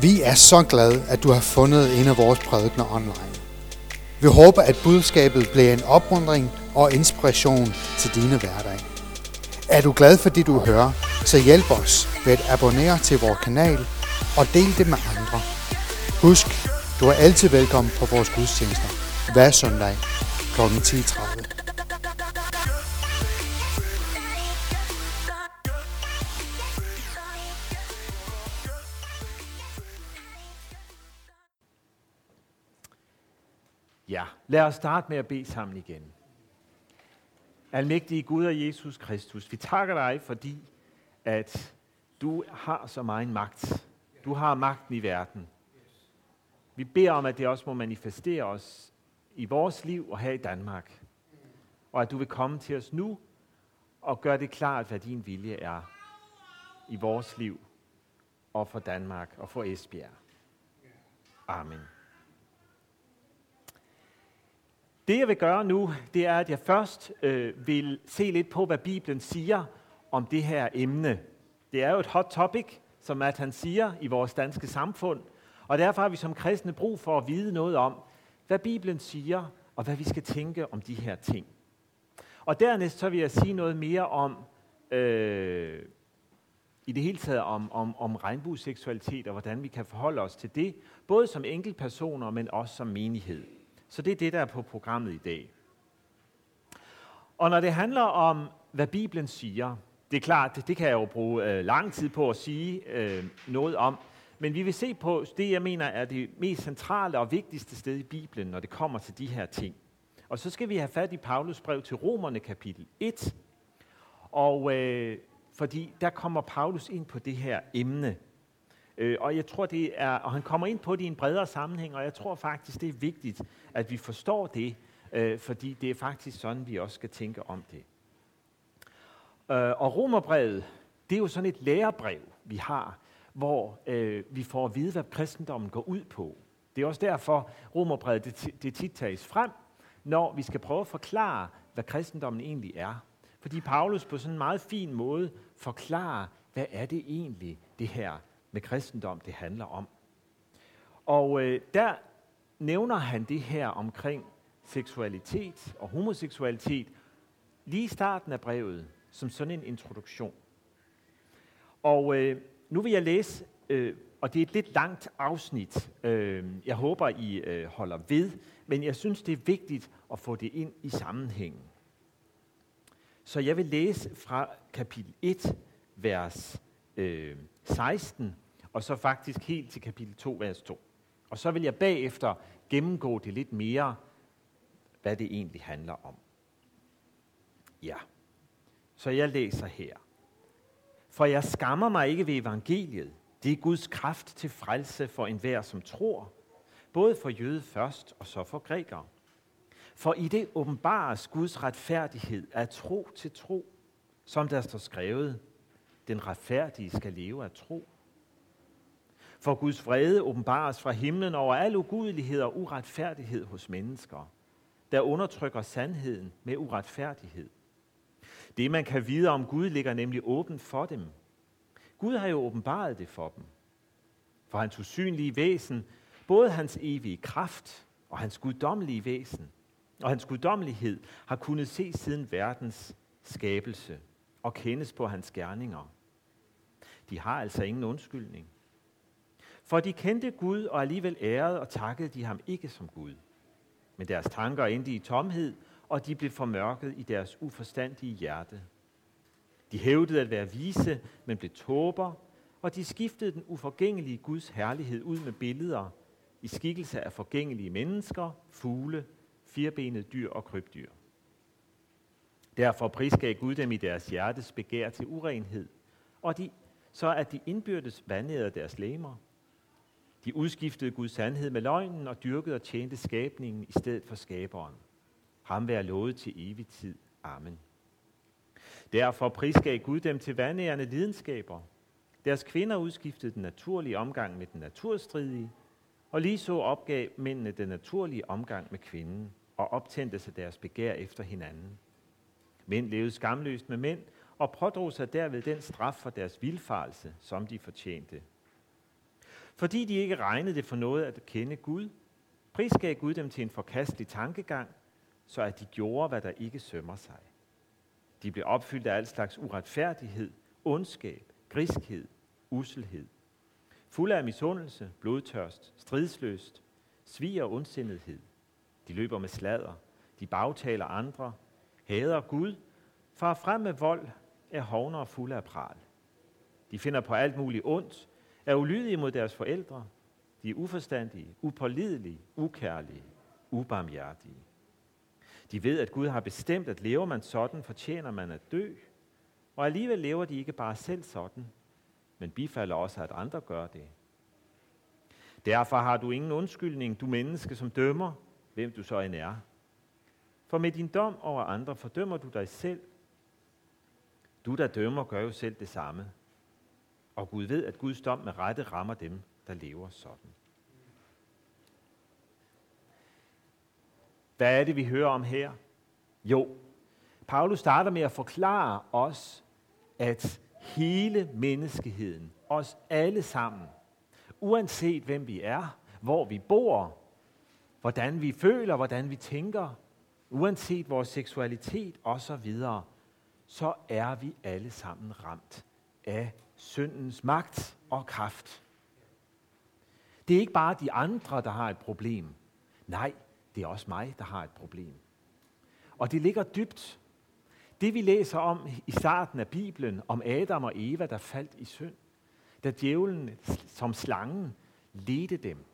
Vi er så glade, at du har fundet en af vores prædikner online. Vi håber, at budskabet bliver en opmuntring og inspiration til dine hverdag. Er du glad for det, du hører, så hjælp os ved at abonnere til vores kanal og del det med andre. Husk, du er altid velkommen på vores gudstjenester hver søndag kl. 10.30. lad os starte med at bede sammen igen. Almægtige Gud og Jesus Kristus, vi takker dig, fordi at du har så meget magt. Du har magten i verden. Vi beder om, at det også må manifestere os i vores liv og her i Danmark. Og at du vil komme til os nu og gøre det klart, hvad din vilje er i vores liv og for Danmark og for Esbjerg. Amen. Det jeg vil gøre nu, det er, at jeg først øh, vil se lidt på, hvad Bibelen siger om det her emne. Det er jo et hot topic, som at han siger i vores danske samfund, og derfor har vi som kristne brug for at vide noget om, hvad Bibelen siger, og hvad vi skal tænke om de her ting. Og dernæst så vil jeg sige noget mere om, øh, i det hele taget om, om, om regnbueseksualitet, og hvordan vi kan forholde os til det, både som enkeltpersoner, men også som menighed. Så det er det, der er på programmet i dag. Og når det handler om, hvad Bibelen siger, det er klart, det, det kan jeg jo bruge øh, lang tid på at sige øh, noget om, men vi vil se på det, jeg mener er det mest centrale og vigtigste sted i Bibelen, når det kommer til de her ting. Og så skal vi have fat i Paulus brev til Romerne kapitel 1, og øh, fordi der kommer Paulus ind på det her emne, Øh, og jeg tror, det er, og han kommer ind på det i en bredere sammenhæng, og jeg tror faktisk, det er vigtigt, at vi forstår det, øh, fordi det er faktisk sådan, vi også skal tænke om det. Øh, og Romerbrevet, det er jo sådan et lærebrev, vi har, hvor øh, vi får at vide, hvad kristendommen går ud på. Det er også derfor, Romerbrevet det, det tit tages frem, når vi skal prøve at forklare, hvad kristendommen egentlig er. Fordi Paulus på sådan en meget fin måde forklarer, hvad er det egentlig, det her med kristendom, det handler om. Og øh, der nævner han det her omkring seksualitet og homoseksualitet lige i starten af brevet, som sådan en introduktion. Og øh, nu vil jeg læse, øh, og det er et lidt langt afsnit. Øh, jeg håber, I øh, holder ved, men jeg synes, det er vigtigt at få det ind i sammenhængen. Så jeg vil læse fra kapitel 1, vers øh, 16 og så faktisk helt til kapitel 2, vers 2. Og så vil jeg bagefter gennemgå det lidt mere, hvad det egentlig handler om. Ja, så jeg læser her. For jeg skammer mig ikke ved evangeliet. Det er Guds kraft til frelse for enhver, som tror. Både for jøde først, og så for grækere. For i det åbenbares Guds retfærdighed af tro til tro, som der står skrevet, den retfærdige skal leve af tro. For Guds vrede åbenbares fra himlen over al ugudelighed og uretfærdighed hos mennesker, der undertrykker sandheden med uretfærdighed. Det, man kan vide om Gud, ligger nemlig åbent for dem. Gud har jo åbenbaret det for dem. For hans usynlige væsen, både hans evige kraft og hans guddommelige væsen, og hans guddommelighed har kunnet se siden verdens skabelse og kendes på hans gerninger. De har altså ingen undskyldning. For de kendte Gud og alligevel ærede og takkede de ham ikke som Gud. Men deres tanker endte i tomhed, og de blev formørket i deres uforstandige hjerte. De hævdede at være vise, men blev tåber, og de skiftede den uforgængelige Guds herlighed ud med billeder i skikkelse af forgængelige mennesker, fugle, firbenede dyr og krybdyr. Derfor prisgav Gud dem i deres hjertes begær til urenhed, og de, så at de indbyrdes vandede deres læmer. De udskiftede Guds sandhed med løgnen og dyrkede og tjente skabningen i stedet for skaberen. Ham være lovet til evig tid. Amen. Derfor prisgav Gud dem til vandærende lidenskaber. Deres kvinder udskiftede den naturlige omgang med den naturstridige, og lige så opgav mændene den naturlige omgang med kvinden, og optændte sig deres begær efter hinanden. Mænd levede skamløst med mænd, og pådrog sig derved den straf for deres vilfarelse, som de fortjente. Fordi de ikke regnede det for noget at kende Gud, prisgav Gud dem til en forkastelig tankegang, så at de gjorde, hvad der ikke sømmer sig. De blev opfyldt af al slags uretfærdighed, ondskab, griskhed, uselhed. Fulde af misundelse, blodtørst, stridsløst, svig og ondsindighed. De løber med sladder, de bagtaler andre, hader Gud, far frem med vold, er hovner og fulde af pral. De finder på alt muligt ondt, er ulydige mod deres forældre, de er uforstandige, upålidelige, ukærlige, ubarmhjertige. De ved, at Gud har bestemt, at lever man sådan, fortjener man at dø. Og alligevel lever de ikke bare selv sådan, men bifalder også, at andre gør det. Derfor har du ingen undskyldning, du menneske, som dømmer, hvem du så end er. For med din dom over andre fordømmer du dig selv. Du, der dømmer, gør jo selv det samme. Og Gud ved, at Guds dom med rette rammer dem, der lever sådan. Hvad er det, vi hører om her? Jo, Paulus starter med at forklare os, at hele menneskeheden, os alle sammen, uanset hvem vi er, hvor vi bor, hvordan vi føler, hvordan vi tænker, uanset vores seksualitet osv., så er vi alle sammen ramt af syndens magt og kraft. Det er ikke bare de andre, der har et problem. Nej, det er også mig, der har et problem. Og det ligger dybt. Det vi læser om i starten af Bibelen, om Adam og Eva, der faldt i synd, da djævlen som slangen ledte dem,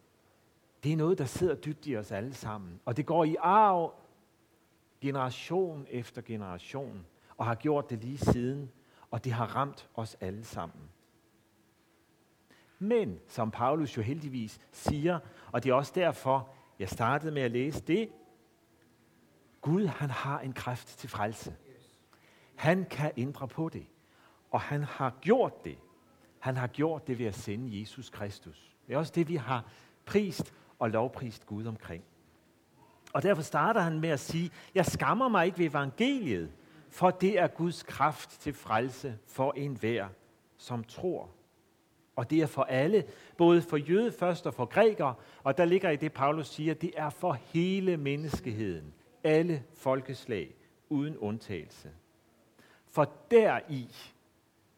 det er noget, der sidder dybt i os alle sammen. Og det går i arv generation efter generation, og har gjort det lige siden, og det har ramt os alle sammen. Men, som Paulus jo heldigvis siger, og det er også derfor, jeg startede med at læse det, Gud han har en kraft til frelse. Han kan ændre på det. Og han har gjort det. Han har gjort det ved at sende Jesus Kristus. Det er også det, vi har prist og lovprist Gud omkring. Og derfor starter han med at sige, jeg skammer mig ikke ved evangeliet, for det er Guds kraft til frelse for enhver, som tror. Og det er for alle, både for jøde først og for grækere, og der ligger i det, Paulus siger, det er for hele menneskeheden, alle folkeslag, uden undtagelse. For deri,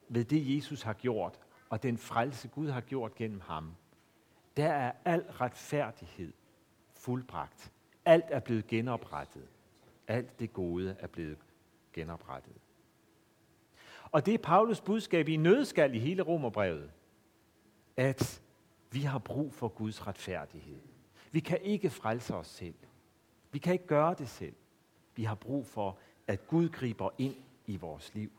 ved det Jesus har gjort, og den frelse Gud har gjort gennem ham, der er al retfærdighed fuldbragt. Alt er blevet genoprettet. Alt det gode er blevet genoprettet. Og det er Paulus budskab i nødskal i hele Romerbrevet, at vi har brug for Guds retfærdighed. Vi kan ikke frelse os selv. Vi kan ikke gøre det selv. Vi har brug for, at Gud griber ind i vores liv.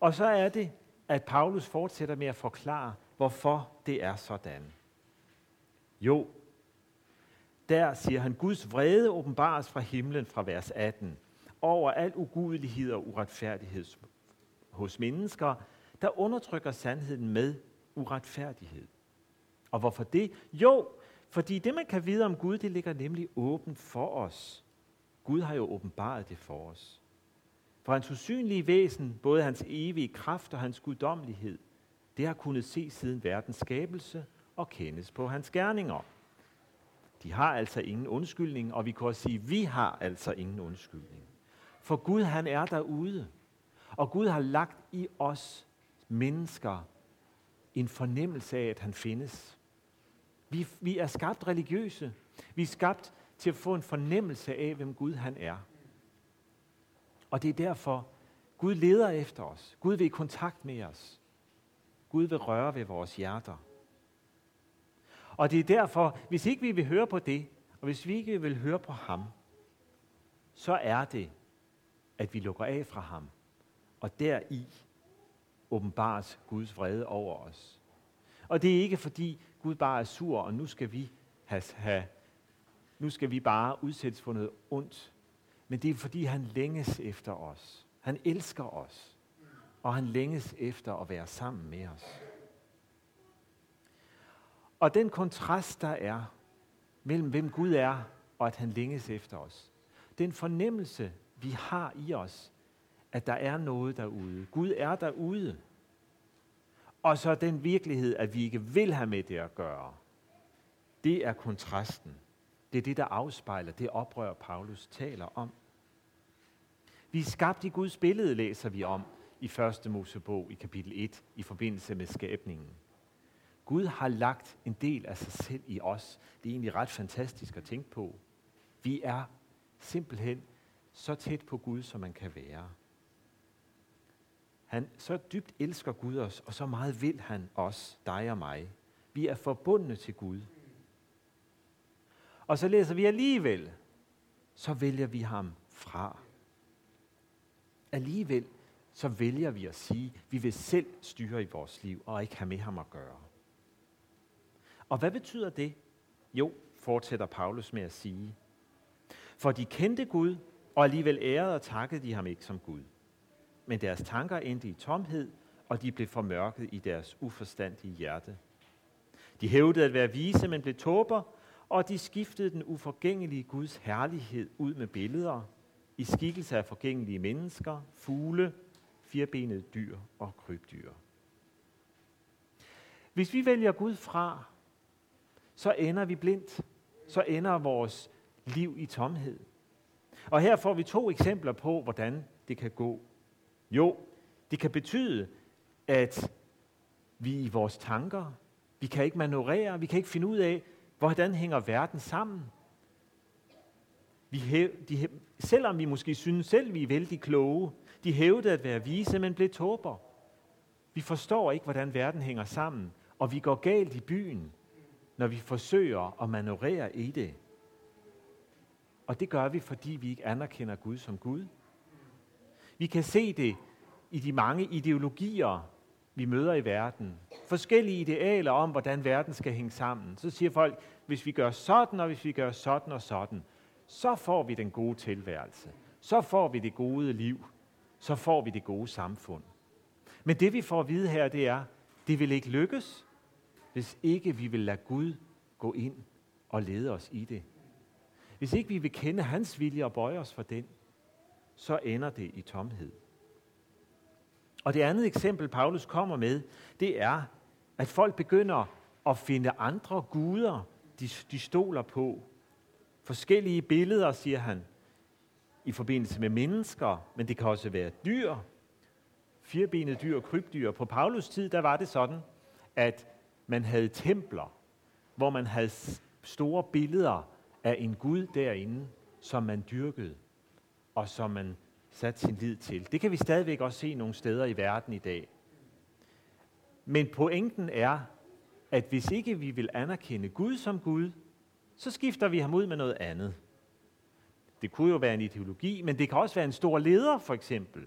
Og så er det, at Paulus fortsætter med at forklare, hvorfor det er sådan. Jo, der siger han, Guds vrede åbenbares fra himlen fra vers 18 over al ugudelighed og uretfærdighed hos mennesker, der undertrykker sandheden med uretfærdighed. Og hvorfor det? Jo, fordi det, man kan vide om Gud, det ligger nemlig åbent for os. Gud har jo åbenbaret det for os. For hans usynlige væsen, både hans evige kraft og hans guddommelighed, det har kunnet se siden verdens skabelse og kendes på hans gerninger. De har altså ingen undskyldning, og vi kan også sige, at vi har altså ingen undskyldning. For Gud han er derude, og Gud har lagt i os mennesker en fornemmelse af, at han findes. Vi, vi er skabt religiøse. Vi er skabt til at få en fornemmelse af, hvem Gud han er. Og det er derfor, Gud leder efter os. Gud vil i kontakt med os. Gud vil røre ved vores hjerter. Og det er derfor, hvis ikke vi vil høre på det, og hvis vi ikke vil høre på ham, så er det, at vi lukker af fra ham. Og deri åbenbares Guds vrede over os. Og det er ikke fordi Gud bare er sur, og nu skal vi have, have nu skal vi bare udsættes for noget ondt. Men det er fordi han længes efter os. Han elsker os. Og han længes efter at være sammen med os. Og den kontrast, der er mellem hvem Gud er, og at han længes efter os, den fornemmelse, vi har i os, at der er noget derude. Gud er derude. og så den virkelighed, at vi ikke vil have med det at gøre. Det er kontrasten. Det er det, der afspejler det oprør, Paulus taler om. Vi er skabt i Guds billede, læser vi om i 1. Mosebog i kapitel 1 i forbindelse med skabningen. Gud har lagt en del af sig selv i os. Det er egentlig ret fantastisk at tænke på. Vi er simpelthen så tæt på Gud, som man kan være. Han så dybt elsker Gud os, og så meget vil han os, dig og mig. Vi er forbundne til Gud. Og så læser vi alligevel, så vælger vi ham fra. Alligevel, så vælger vi at sige, at vi vil selv styre i vores liv, og ikke have med ham at gøre. Og hvad betyder det? Jo, fortsætter Paulus med at sige. For de kendte Gud, og alligevel ærede og takkede de ham ikke som Gud. Men deres tanker endte i tomhed, og de blev formørket i deres uforstandige hjerte. De hævdede at være vise, men blev tåber, og de skiftede den uforgængelige Guds herlighed ud med billeder, i skikkelse af forgængelige mennesker, fugle, firbenede dyr og krybdyr. Hvis vi vælger Gud fra, så ender vi blindt. Så ender vores liv i tomhed. Og her får vi to eksempler på, hvordan det kan gå. Jo, det kan betyde, at vi i vores tanker, vi kan ikke manøvrere, vi kan ikke finde ud af, hvordan hænger verden sammen. Vi hæv, de, selvom vi måske synes selv, vi er vældig kloge, de hævdede at være vise, men blev tåber. Vi forstår ikke, hvordan verden hænger sammen, og vi går galt i byen, når vi forsøger at manøvrere i det. Og det gør vi, fordi vi ikke anerkender Gud som Gud. Vi kan se det i de mange ideologier, vi møder i verden. Forskellige idealer om, hvordan verden skal hænge sammen. Så siger folk, hvis vi gør sådan, og hvis vi gør sådan og sådan, så får vi den gode tilværelse. Så får vi det gode liv. Så får vi det gode samfund. Men det vi får at vide her, det er, det vil ikke lykkes, hvis ikke vi vil lade Gud gå ind og lede os i det. Hvis ikke vi vil kende hans vilje og bøje os for den, så ender det i tomhed. Og det andet eksempel, Paulus kommer med, det er, at folk begynder at finde andre guder, de, de stoler på. Forskellige billeder, siger han, i forbindelse med mennesker, men det kan også være dyr, firbenede dyr og krybdyr. På Paulus tid, der var det sådan, at man havde templer, hvor man havde store billeder af en Gud derinde, som man dyrkede, og som man satte sin lid til. Det kan vi stadigvæk også se nogle steder i verden i dag. Men pointen er, at hvis ikke vi vil anerkende Gud som Gud, så skifter vi ham ud med noget andet. Det kunne jo være en ideologi, men det kan også være en stor leder, for eksempel.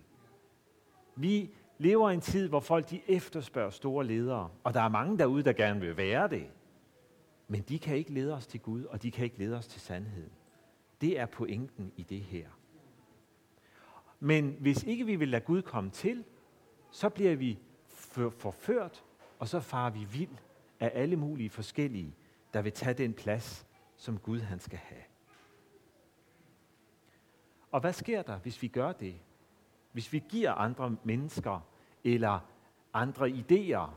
Vi lever i en tid, hvor folk de efterspørger store ledere, og der er mange derude, der gerne vil være det. Men de kan ikke lede os til Gud, og de kan ikke lede os til sandheden. Det er pointen i det her. Men hvis ikke vi vil lade Gud komme til, så bliver vi forført, og så farer vi vild af alle mulige forskellige, der vil tage den plads, som Gud han skal have. Og hvad sker der, hvis vi gør det? Hvis vi giver andre mennesker eller andre idéer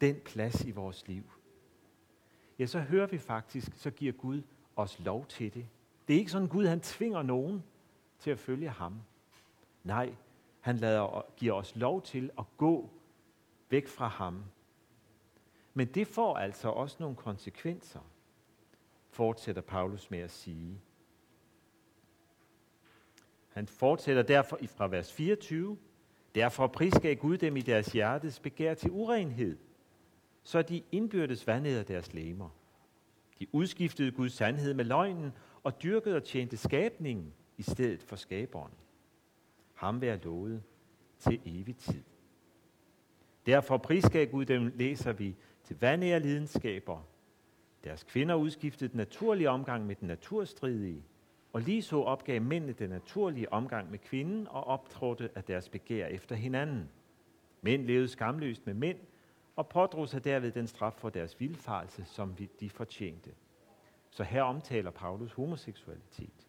den plads i vores liv? Ja, så hører vi faktisk, så giver Gud os lov til det. Det er ikke sådan, Gud han tvinger nogen til at følge ham. Nej, han lader, giver os lov til at gå væk fra ham. Men det får altså også nogle konsekvenser, fortsætter Paulus med at sige. Han fortsætter derfor fra vers 24. Derfor prisgav Gud dem i deres hjertes begær til urenhed, så de indbyrdes vandede deres læmer. De udskiftede Guds sandhed med løgnen og dyrkede og tjente skabningen i stedet for skaberen. Ham være lovet til evig tid. Derfor prisgav Gud dem, læser vi, til vandære lidenskaber. Deres kvinder udskiftede den naturlige omgang med den naturstridige, og lige så opgav mændene den naturlige omgang med kvinden og optrådte af deres begær efter hinanden. Mænd levede skamløst med mænd, og pådrog sig derved den straf for deres vildfarelse, som de fortjente. Så her omtaler Paulus homoseksualitet.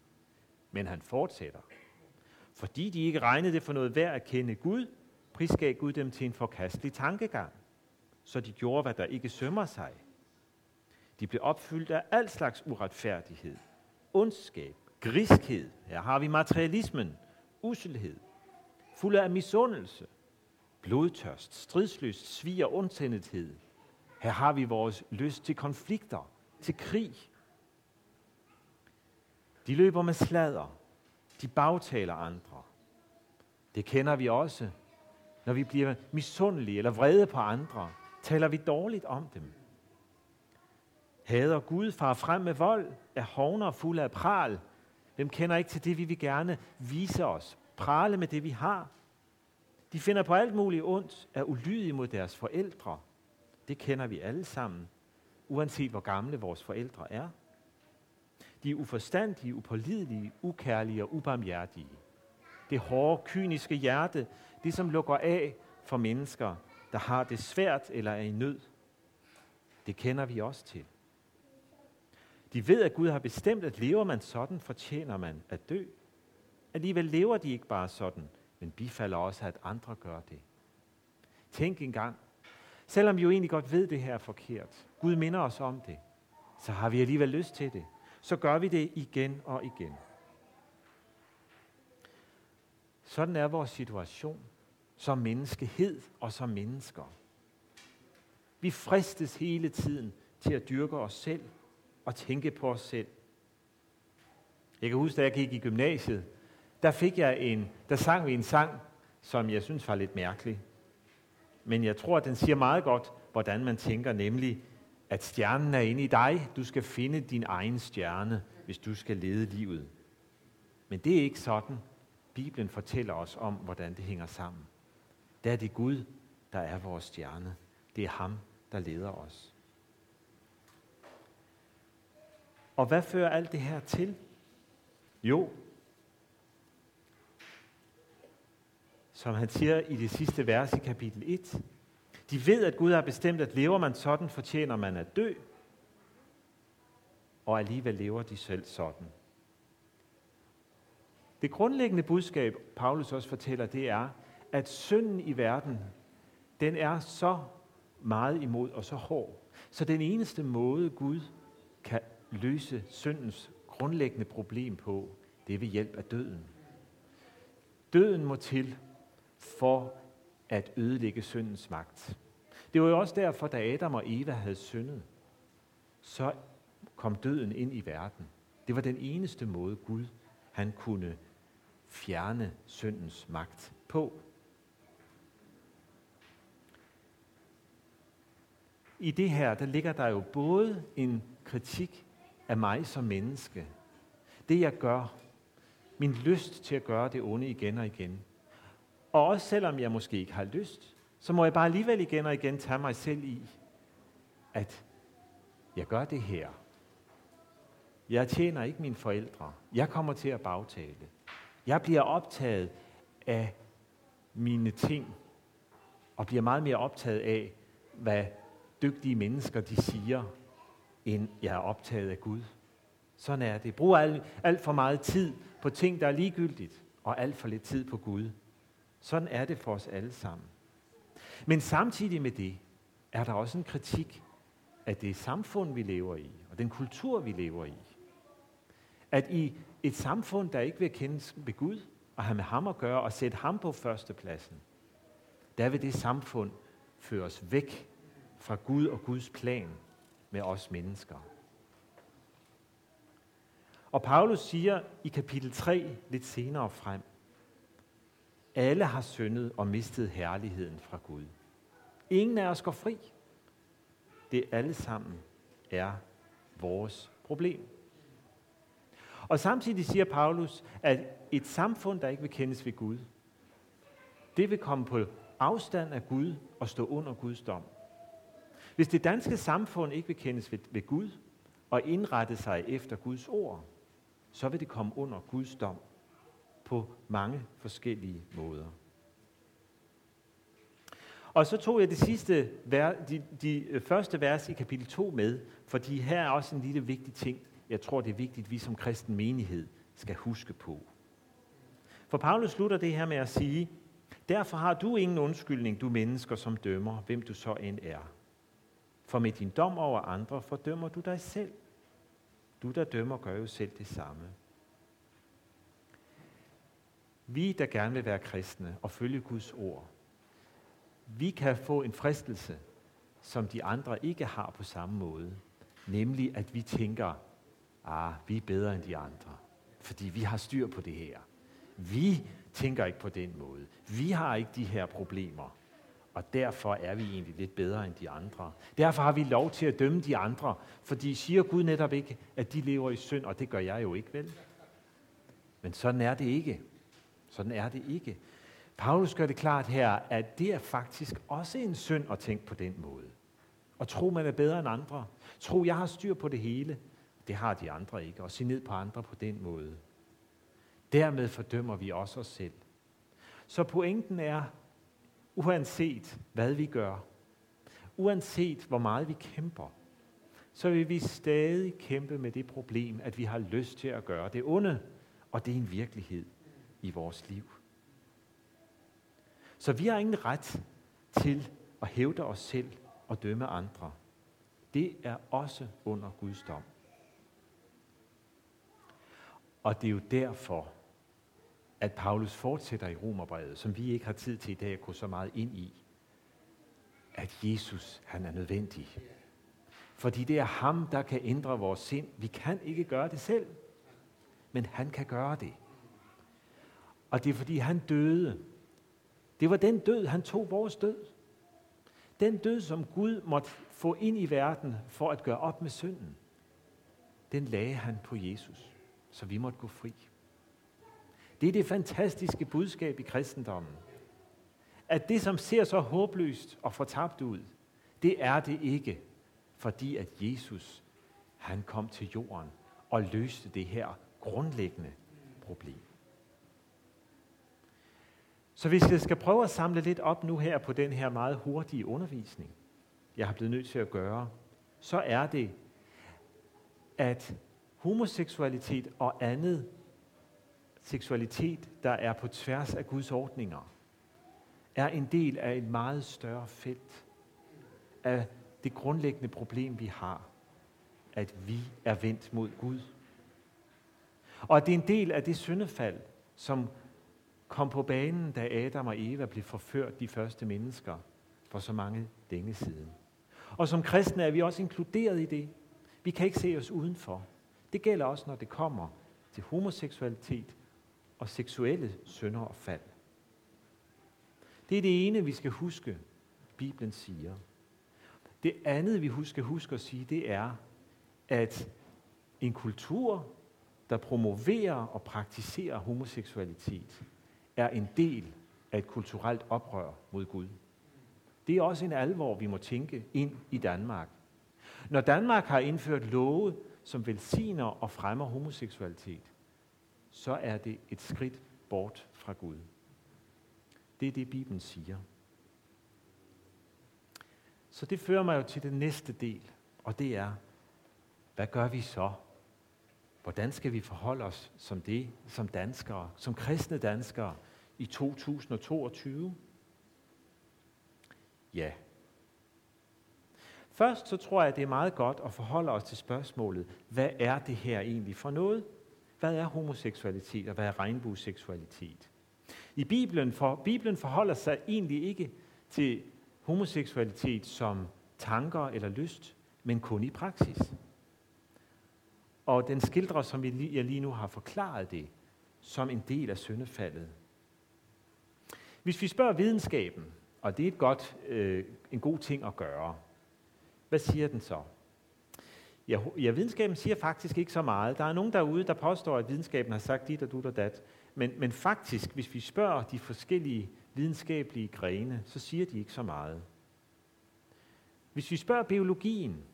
Men han fortsætter. Fordi de ikke regnede det for noget værd at kende Gud, prisgav Gud dem til en forkastelig tankegang. så de gjorde, hvad der ikke sømmer sig. De blev opfyldt af al slags uretfærdighed, ondskab, griskhed. Her har vi materialismen, uselhed, fuld af misundelse, blodtørst, stridsløst, svig og. Her har vi vores lyst til konflikter, til krig. De løber med slader. De bagtaler andre. Det kender vi også. Når vi bliver misundelige eller vrede på andre, taler vi dårligt om dem. Hader Gud far frem med vold, er hovner fuld af pral. Hvem kender ikke til det, vi vil gerne vise os? Prale med det, vi har. De finder på alt muligt ondt, er ulydige mod deres forældre. Det kender vi alle sammen, uanset hvor gamle vores forældre er. De er uforstandige, upålidelige, ukærlige og ubarmhjertige. Det hårde, kyniske hjerte, det som lukker af for mennesker, der har det svært eller er i nød. Det kender vi også til. De ved, at Gud har bestemt, at lever man sådan, fortjener man at dø. Alligevel lever de ikke bare sådan, men bifalder også, at andre gør det. Tænk engang, selvom vi jo egentlig godt ved, at det her er forkert, Gud minder os om det, så har vi alligevel lyst til det. Så gør vi det igen og igen. Sådan er vores situation som menneskehed og som mennesker. Vi fristes hele tiden til at dyrke os selv og tænke på os selv. Jeg kan huske, da jeg gik i gymnasiet, der fik jeg en, der sang vi en sang, som jeg synes var lidt mærkelig. Men jeg tror, at den siger meget godt, hvordan man tænker, nemlig, at stjernen er inde i dig. Du skal finde din egen stjerne, hvis du skal lede livet. Men det er ikke sådan. Bibelen fortæller os om, hvordan det hænger sammen. Der er det Gud, der er vores stjerne. Det er ham, der leder os. Og hvad fører alt det her til? Jo, som han siger i det sidste vers i kapitel 1. De ved, at Gud har bestemt, at lever man sådan, fortjener man at dø, og alligevel lever de selv sådan. Det grundlæggende budskab, Paulus også fortæller, det er, at synden i verden, den er så meget imod og så hård. Så den eneste måde, Gud kan løse syndens grundlæggende problem på, det er ved hjælp af døden. Døden må til for at ødelægge syndens magt. Det var jo også derfor, da Adam og Eva havde syndet, så kom døden ind i verden. Det var den eneste måde, Gud han kunne fjerne syndens magt på. I det her, der ligger der jo både en kritik af mig som menneske. Det jeg gør, min lyst til at gøre det onde igen og igen. Og også selvom jeg måske ikke har lyst, så må jeg bare alligevel igen og igen tage mig selv i, at jeg gør det her. Jeg tjener ikke mine forældre. Jeg kommer til at bagtale. Jeg bliver optaget af mine ting, og bliver meget mere optaget af, hvad dygtige mennesker de siger, end jeg er optaget af Gud. Sådan er det. Brug alt, alt for meget tid på ting, der er ligegyldigt, og alt for lidt tid på Gud. Sådan er det for os alle sammen. Men samtidig med det, er der også en kritik af det samfund, vi lever i, og den kultur, vi lever i. At i et samfund, der ikke vil kendes ved Gud, og have med ham at gøre, og sætte ham på førstepladsen, der vil det samfund føre os væk fra Gud og Guds plan med os mennesker. Og Paulus siger i kapitel 3 lidt senere frem, alle har syndet og mistet herligheden fra Gud. Ingen af os går fri. Det alle sammen er vores problem. Og samtidig siger Paulus, at et samfund, der ikke vil kendes ved Gud, det vil komme på afstand af Gud og stå under Guds dom. Hvis det danske samfund ikke vil kendes ved, ved Gud og indrette sig efter Guds ord, så vil det komme under Guds dom på mange forskellige måder. Og så tog jeg det sidste, de, de øh, første vers i kapitel 2 med, fordi her er også en lille vigtig ting, jeg tror, det er vigtigt, at vi som kristen menighed skal huske på. For Paulus slutter det her med at sige, derfor har du ingen undskyldning, du mennesker, som dømmer, hvem du så end er. For med din dom over andre fordømmer du dig selv. Du, der dømmer, gør jo selv det samme. Vi, der gerne vil være kristne og følge Guds ord, vi kan få en fristelse, som de andre ikke har på samme måde. Nemlig, at vi tænker, ah, vi er bedre end de andre, fordi vi har styr på det her. Vi tænker ikke på den måde. Vi har ikke de her problemer. Og derfor er vi egentlig lidt bedre end de andre. Derfor har vi lov til at dømme de andre, fordi siger Gud netop ikke, at de lever i synd, og det gør jeg jo ikke vel. Men sådan er det ikke. Sådan er det ikke. Paulus gør det klart her, at det er faktisk også en synd at tænke på den måde. Og tro, man er bedre end andre. Tro, jeg har styr på det hele. Det har de andre ikke. Og se ned på andre på den måde. Dermed fordømmer vi også os selv. Så pointen er, uanset hvad vi gør, uanset hvor meget vi kæmper, så vil vi stadig kæmpe med det problem, at vi har lyst til at gøre det onde, og det er en virkelighed i vores liv. Så vi har ingen ret til at hævde os selv og dømme andre. Det er også under Guds dom. Og det er jo derfor, at Paulus fortsætter i Romerbrevet, som vi ikke har tid til i dag at gå så meget ind i, at Jesus han er nødvendig. Fordi det er ham, der kan ændre vores sind. Vi kan ikke gøre det selv, men han kan gøre det. Og det er fordi han døde. Det var den død, han tog vores død. Den død, som Gud måtte få ind i verden for at gøre op med synden, den lagde han på Jesus, så vi måtte gå fri. Det er det fantastiske budskab i kristendommen. At det, som ser så håbløst og fortabt ud, det er det ikke, fordi at Jesus, han kom til jorden og løste det her grundlæggende problem. Så hvis jeg skal prøve at samle lidt op nu her på den her meget hurtige undervisning, jeg har blevet nødt til at gøre, så er det, at homoseksualitet og andet seksualitet, der er på tværs af Guds ordninger, er en del af et meget større felt af det grundlæggende problem, vi har, at vi er vendt mod Gud. Og at det er en del af det syndefald, som kom på banen, da Adam og Eva blev forført de første mennesker for så mange længe siden. Og som kristne er vi også inkluderet i det. Vi kan ikke se os udenfor. Det gælder også, når det kommer til homoseksualitet og seksuelle synder og fald. Det er det ene, vi skal huske, Bibelen siger. Det andet, vi skal huske at sige, det er, at en kultur, der promoverer og praktiserer homoseksualitet, er en del af et kulturelt oprør mod Gud. Det er også en alvor, vi må tænke ind i Danmark. Når Danmark har indført love, som velsigner og fremmer homoseksualitet, så er det et skridt bort fra Gud. Det er det, Bibelen siger. Så det fører mig jo til den næste del, og det er, hvad gør vi så? Hvordan skal vi forholde os som det, som danskere, som kristne danskere i 2022? Ja. Først så tror jeg, at det er meget godt at forholde os til spørgsmålet, hvad er det her egentlig for noget? Hvad er homoseksualitet, og hvad er regnbueseksualitet? I Bibelen, for, Bibelen forholder sig egentlig ikke til homoseksualitet som tanker eller lyst, men kun i praksis. Og den skildrer, som jeg lige nu har forklaret det, som en del af syndefaldet. Hvis vi spørger videnskaben, og det er et godt, øh, en god ting at gøre, hvad siger den så? Ja, ja, videnskaben siger faktisk ikke så meget. Der er nogen derude, der påstår, at videnskaben har sagt dit og dut og dat. Men, men faktisk, hvis vi spørger de forskellige videnskabelige grene, så siger de ikke så meget. Hvis vi spørger biologien,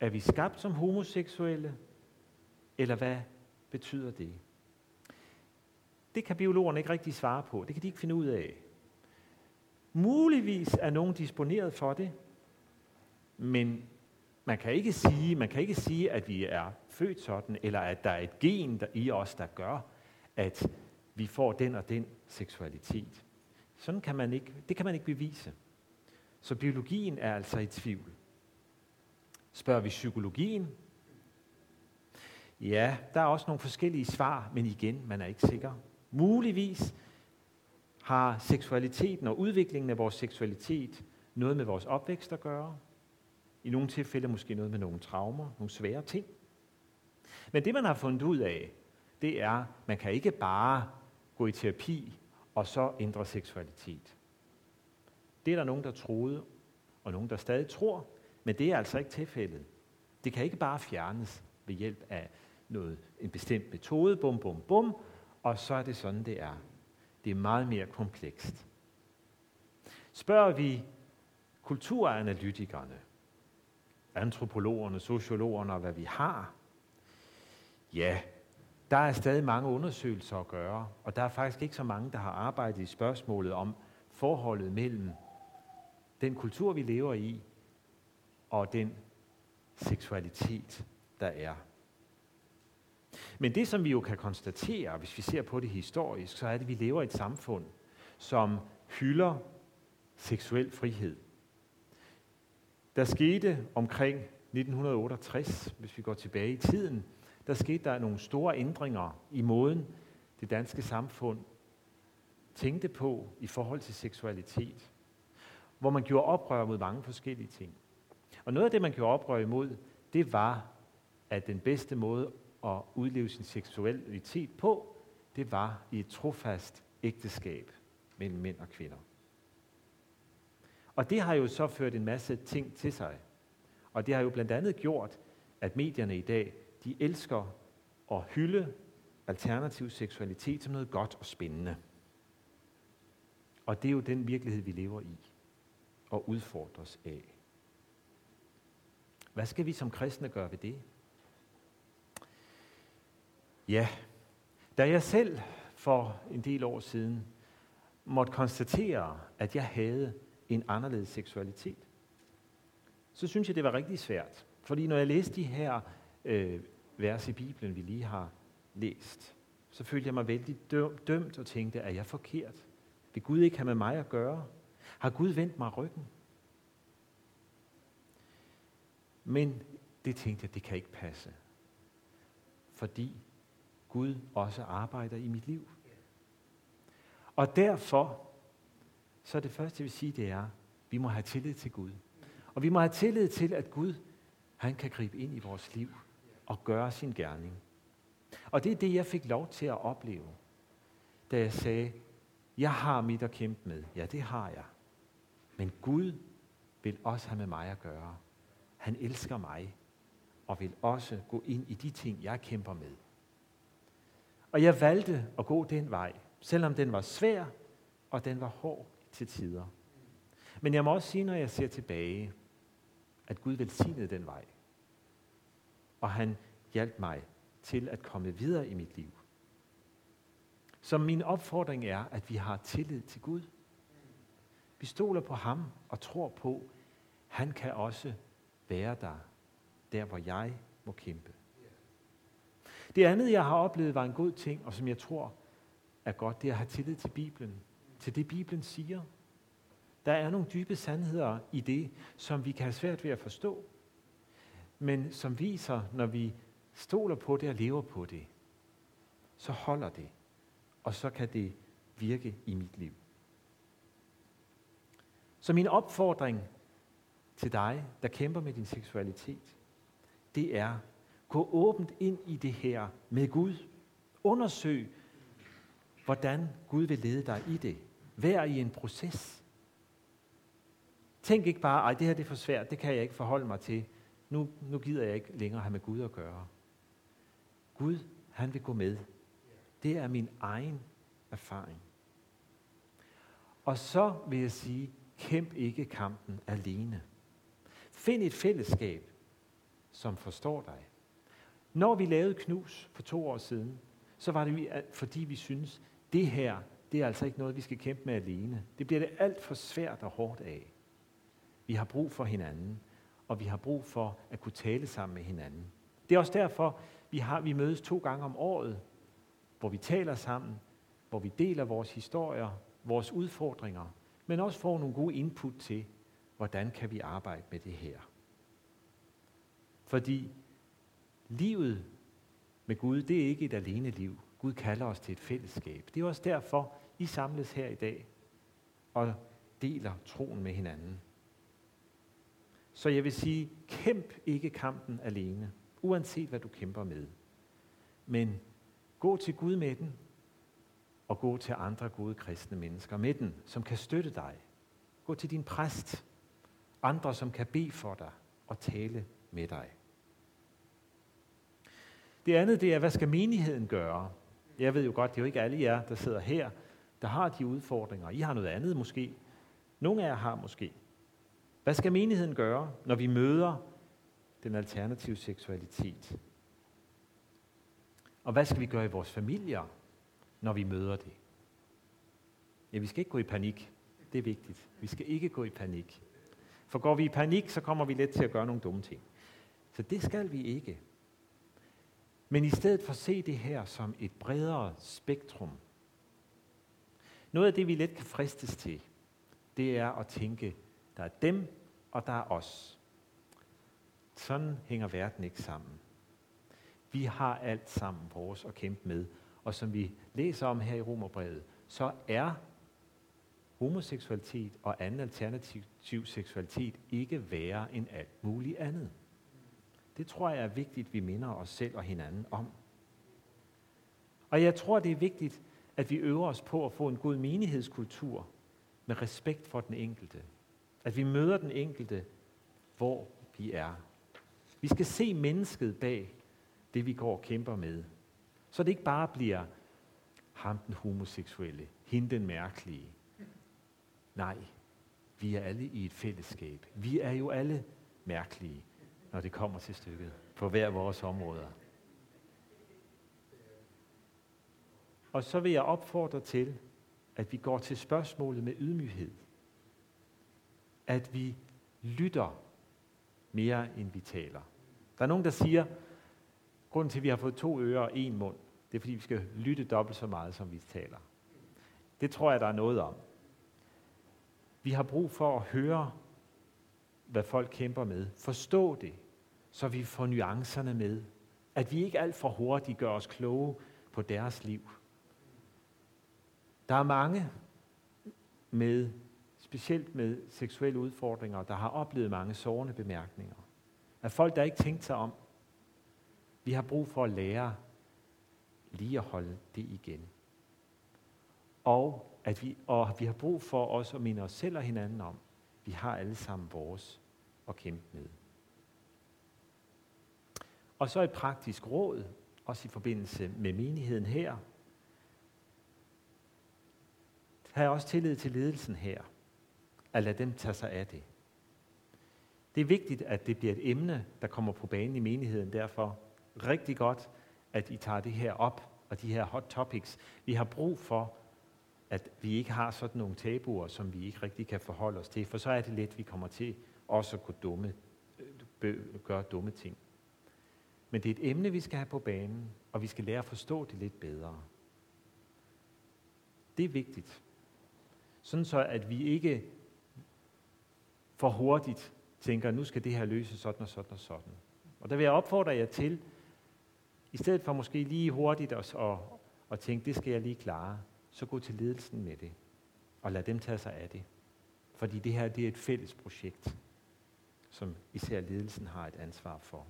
er vi skabt som homoseksuelle, eller hvad betyder det? Det kan biologerne ikke rigtig svare på. Det kan de ikke finde ud af. Muligvis er nogen disponeret for det, men man kan ikke sige, man kan ikke sige, at vi er født sådan, eller at der er et gen der i os, der gør, at vi får den og den seksualitet. Sådan kan man ikke, det kan man ikke bevise. Så biologien er altså i tvivl. Spørger vi psykologien? Ja, der er også nogle forskellige svar, men igen, man er ikke sikker. Muligvis har seksualiteten og udviklingen af vores seksualitet noget med vores opvækst at gøre. I nogle tilfælde måske noget med nogle traumer, nogle svære ting. Men det, man har fundet ud af, det er, at man kan ikke bare gå i terapi og så ændre seksualitet. Det er der nogen, der troede, og nogen, der stadig tror, men det er altså ikke tilfældet. Det kan ikke bare fjernes ved hjælp af noget, en bestemt metode, bum, bum, bum, og så er det sådan, det er. Det er meget mere komplekst. Spørger vi kulturanalytikerne, antropologerne, sociologerne og hvad vi har, ja, der er stadig mange undersøgelser at gøre, og der er faktisk ikke så mange, der har arbejdet i spørgsmålet om forholdet mellem den kultur, vi lever i, og den seksualitet, der er. Men det, som vi jo kan konstatere, hvis vi ser på det historisk, så er det, at vi lever i et samfund, som hylder seksuel frihed. Der skete omkring 1968, hvis vi går tilbage i tiden, der skete der nogle store ændringer i måden, det danske samfund tænkte på i forhold til seksualitet, hvor man gjorde oprør mod mange forskellige ting. Og noget af det, man gjorde oprør imod, det var, at den bedste måde at udleve sin seksualitet på, det var i et trofast ægteskab mellem mænd og kvinder. Og det har jo så ført en masse ting til sig. Og det har jo blandt andet gjort, at medierne i dag, de elsker at hylde alternativ seksualitet som noget godt og spændende. Og det er jo den virkelighed, vi lever i og udfordres af. Hvad skal vi som kristne gøre ved det? Ja, da jeg selv for en del år siden måtte konstatere, at jeg havde en anderledes seksualitet, så synes jeg, det var rigtig svært. Fordi når jeg læste de her øh, vers i Bibelen, vi lige har læst, så følte jeg mig vældig dømt og tænkte, er jeg forkert? Vil Gud ikke have med mig at gøre? Har Gud vendt mig ryggen? Men det tænkte jeg, det kan ikke passe. Fordi Gud også arbejder i mit liv. Og derfor, så er det første, jeg vil sige, det er, vi må have tillid til Gud. Og vi må have tillid til, at Gud, han kan gribe ind i vores liv og gøre sin gerning. Og det er det, jeg fik lov til at opleve, da jeg sagde, jeg har mit at kæmpe med. Ja, det har jeg. Men Gud vil også have med mig at gøre. Han elsker mig og vil også gå ind i de ting, jeg kæmper med. Og jeg valgte at gå den vej, selvom den var svær, og den var hård til tider. Men jeg må også sige, når jeg ser tilbage, at Gud velsignede den vej. Og han hjalp mig til at komme videre i mit liv. Så min opfordring er, at vi har tillid til Gud. Vi stoler på ham og tror på, han kan også være der, der hvor jeg må kæmpe. Det andet, jeg har oplevet, var en god ting, og som jeg tror er godt, det er at have tillid til Bibelen. Til det, Bibelen siger. Der er nogle dybe sandheder i det, som vi kan have svært ved at forstå, men som viser, når vi stoler på det og lever på det, så holder det, og så kan det virke i mit liv. Så min opfordring til dig, der kæmper med din seksualitet, det er, gå åbent ind i det her med Gud. Undersøg, hvordan Gud vil lede dig i det. Vær i en proces. Tænk ikke bare, at det her det er for svært, det kan jeg ikke forholde mig til. Nu, nu gider jeg ikke længere have med Gud at gøre. Gud, han vil gå med. Det er min egen erfaring. Og så vil jeg sige, kæmp ikke kampen alene. Find et fællesskab, som forstår dig. Når vi lavede Knus for to år siden, så var det fordi vi synes, det her, det er altså ikke noget, vi skal kæmpe med alene. Det bliver det alt for svært og hårdt af. Vi har brug for hinanden, og vi har brug for at kunne tale sammen med hinanden. Det er også derfor, vi, har, vi mødes to gange om året, hvor vi taler sammen, hvor vi deler vores historier, vores udfordringer, men også får nogle gode input til, hvordan kan vi arbejde med det her? Fordi livet med Gud, det er ikke et alene liv. Gud kalder os til et fællesskab. Det er også derfor, I samles her i dag og deler troen med hinanden. Så jeg vil sige, kæmp ikke kampen alene, uanset hvad du kæmper med. Men gå til Gud med den, og gå til andre gode kristne mennesker med den, som kan støtte dig. Gå til din præst, andre som kan bede for dig og tale med dig. Det andet, det er, hvad skal menigheden gøre? Jeg ved jo godt, det er jo ikke alle jer, der sidder her, der har de udfordringer. I har noget andet måske. Nogle af jer har måske. Hvad skal menigheden gøre, når vi møder den alternative seksualitet? Og hvad skal vi gøre i vores familier, når vi møder det? Ja, vi skal ikke gå i panik. Det er vigtigt. Vi skal ikke gå i panik. For går vi i panik, så kommer vi let til at gøre nogle dumme ting. Så det skal vi ikke. Men i stedet for se det her som et bredere spektrum. Noget af det, vi let kan fristes til, det er at tænke, der er dem, og der er os. Sådan hænger verden ikke sammen. Vi har alt sammen vores at kæmpe med, og som vi læser om her i Romerbrevet, så er homoseksualitet og anden alternativ seksualitet ikke værre end alt muligt andet. Det tror jeg er vigtigt, vi minder os selv og hinanden om. Og jeg tror, det er vigtigt, at vi øver os på at få en god menighedskultur med respekt for den enkelte. At vi møder den enkelte, hvor vi er. Vi skal se mennesket bag det, vi går og kæmper med. Så det ikke bare bliver ham den homoseksuelle, hende den mærkelige. Nej, vi er alle i et fællesskab. Vi er jo alle mærkelige når det kommer til stykket, på hver vores områder. Og så vil jeg opfordre til, at vi går til spørgsmålet med ydmyghed. At vi lytter mere, end vi taler. Der er nogen, der siger, grunden til, at vi har fået to ører og en mund, det er, fordi vi skal lytte dobbelt så meget, som vi taler. Det tror jeg, der er noget om. Vi har brug for at høre hvad folk kæmper med. Forstå det, så vi får nuancerne med. At vi ikke alt for hurtigt gør os kloge på deres liv. Der er mange med, specielt med seksuelle udfordringer, der har oplevet mange sårende bemærkninger. Af folk, der ikke tænkt sig om. Vi har brug for at lære lige at holde det igen. Og, at vi, og vi har brug for også at minde os selv og hinanden om, vi har alle sammen vores at kæmpe med. Og så et praktisk råd, også i forbindelse med menigheden her. Har også tillid til ledelsen her, at lade dem tage sig af det. Det er vigtigt, at det bliver et emne, der kommer på banen i menigheden. Derfor rigtig godt, at I tager det her op, og de her hot topics. Vi har brug for at vi ikke har sådan nogle tabuer, som vi ikke rigtig kan forholde os til, for så er det let, vi kommer til også at kunne dumme, øh, gøre dumme ting. Men det er et emne, vi skal have på banen, og vi skal lære at forstå det lidt bedre. Det er vigtigt. Sådan så, at vi ikke for hurtigt tænker, nu skal det her løses sådan og sådan og sådan. Og der vil jeg opfordre jer til, i stedet for måske lige hurtigt at, at, at tænke, det skal jeg lige klare, så gå til ledelsen med det, og lad dem tage sig af det. Fordi det her det er et fælles projekt, som især ledelsen har et ansvar for.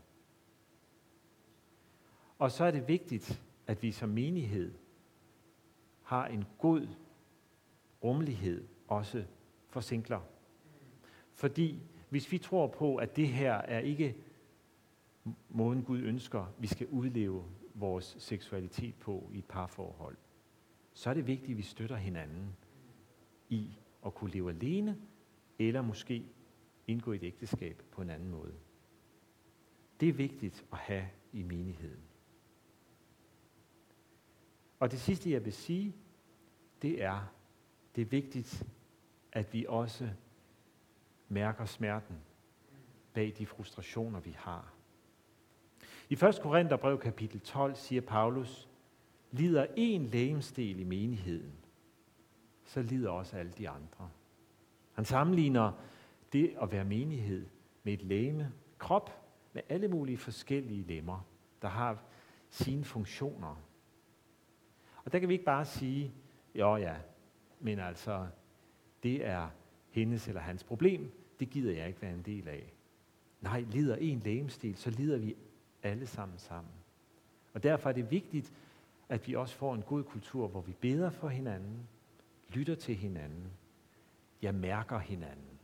Og så er det vigtigt, at vi som menighed har en god rummelighed også for singler. Fordi hvis vi tror på, at det her er ikke måden Gud ønsker, vi skal udleve vores seksualitet på i et parforhold, så er det vigtigt, at vi støtter hinanden i at kunne leve alene, eller måske indgå i et ægteskab på en anden måde. Det er vigtigt at have i menigheden. Og det sidste, jeg vil sige, det er, det er vigtigt, at vi også mærker smerten bag de frustrationer, vi har. I 1. Korintherbrev kapitel 12 siger Paulus, lider en lægemsdel i menigheden, så lider også alle de andre. Han sammenligner det at være menighed med et læme, krop, med alle mulige forskellige lemmer, der har sine funktioner. Og der kan vi ikke bare sige, jo ja, men altså, det er hendes eller hans problem, det gider jeg ikke være en del af. Nej, lider en lægemstil, så lider vi alle sammen sammen. Og derfor er det vigtigt, at vi også får en god kultur, hvor vi beder for hinanden, lytter til hinanden, jeg mærker hinanden.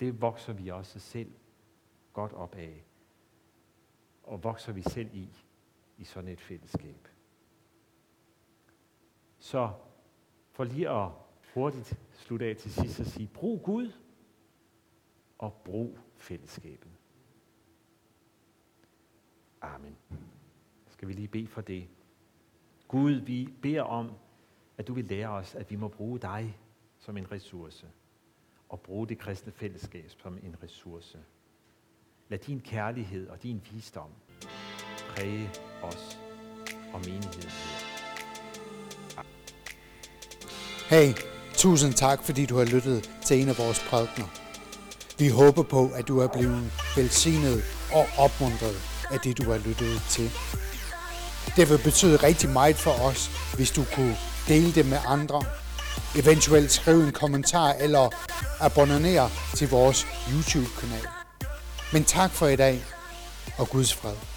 Det vokser vi også selv godt op af. Og vokser vi selv i, i sådan et fællesskab. Så for lige at hurtigt slutte af til sidst og sige, brug Gud og brug fællesskabet. Amen. Skal vi lige bede for det. Gud, vi beder om, at du vil lære os, at vi må bruge dig som en ressource, og bruge det kristne fællesskab som en ressource. Lad din kærlighed og din visdom præge os og menigheden her. Hey, tusind tak, fordi du har lyttet til en af vores prædikner. Vi håber på, at du er blevet velsignet og opmuntret af det, du har lyttet til. Det vil betyde rigtig meget for os, hvis du kunne dele det med andre. Eventuelt skrive en kommentar eller abonnere til vores YouTube-kanal. Men tak for i dag, og Guds fred.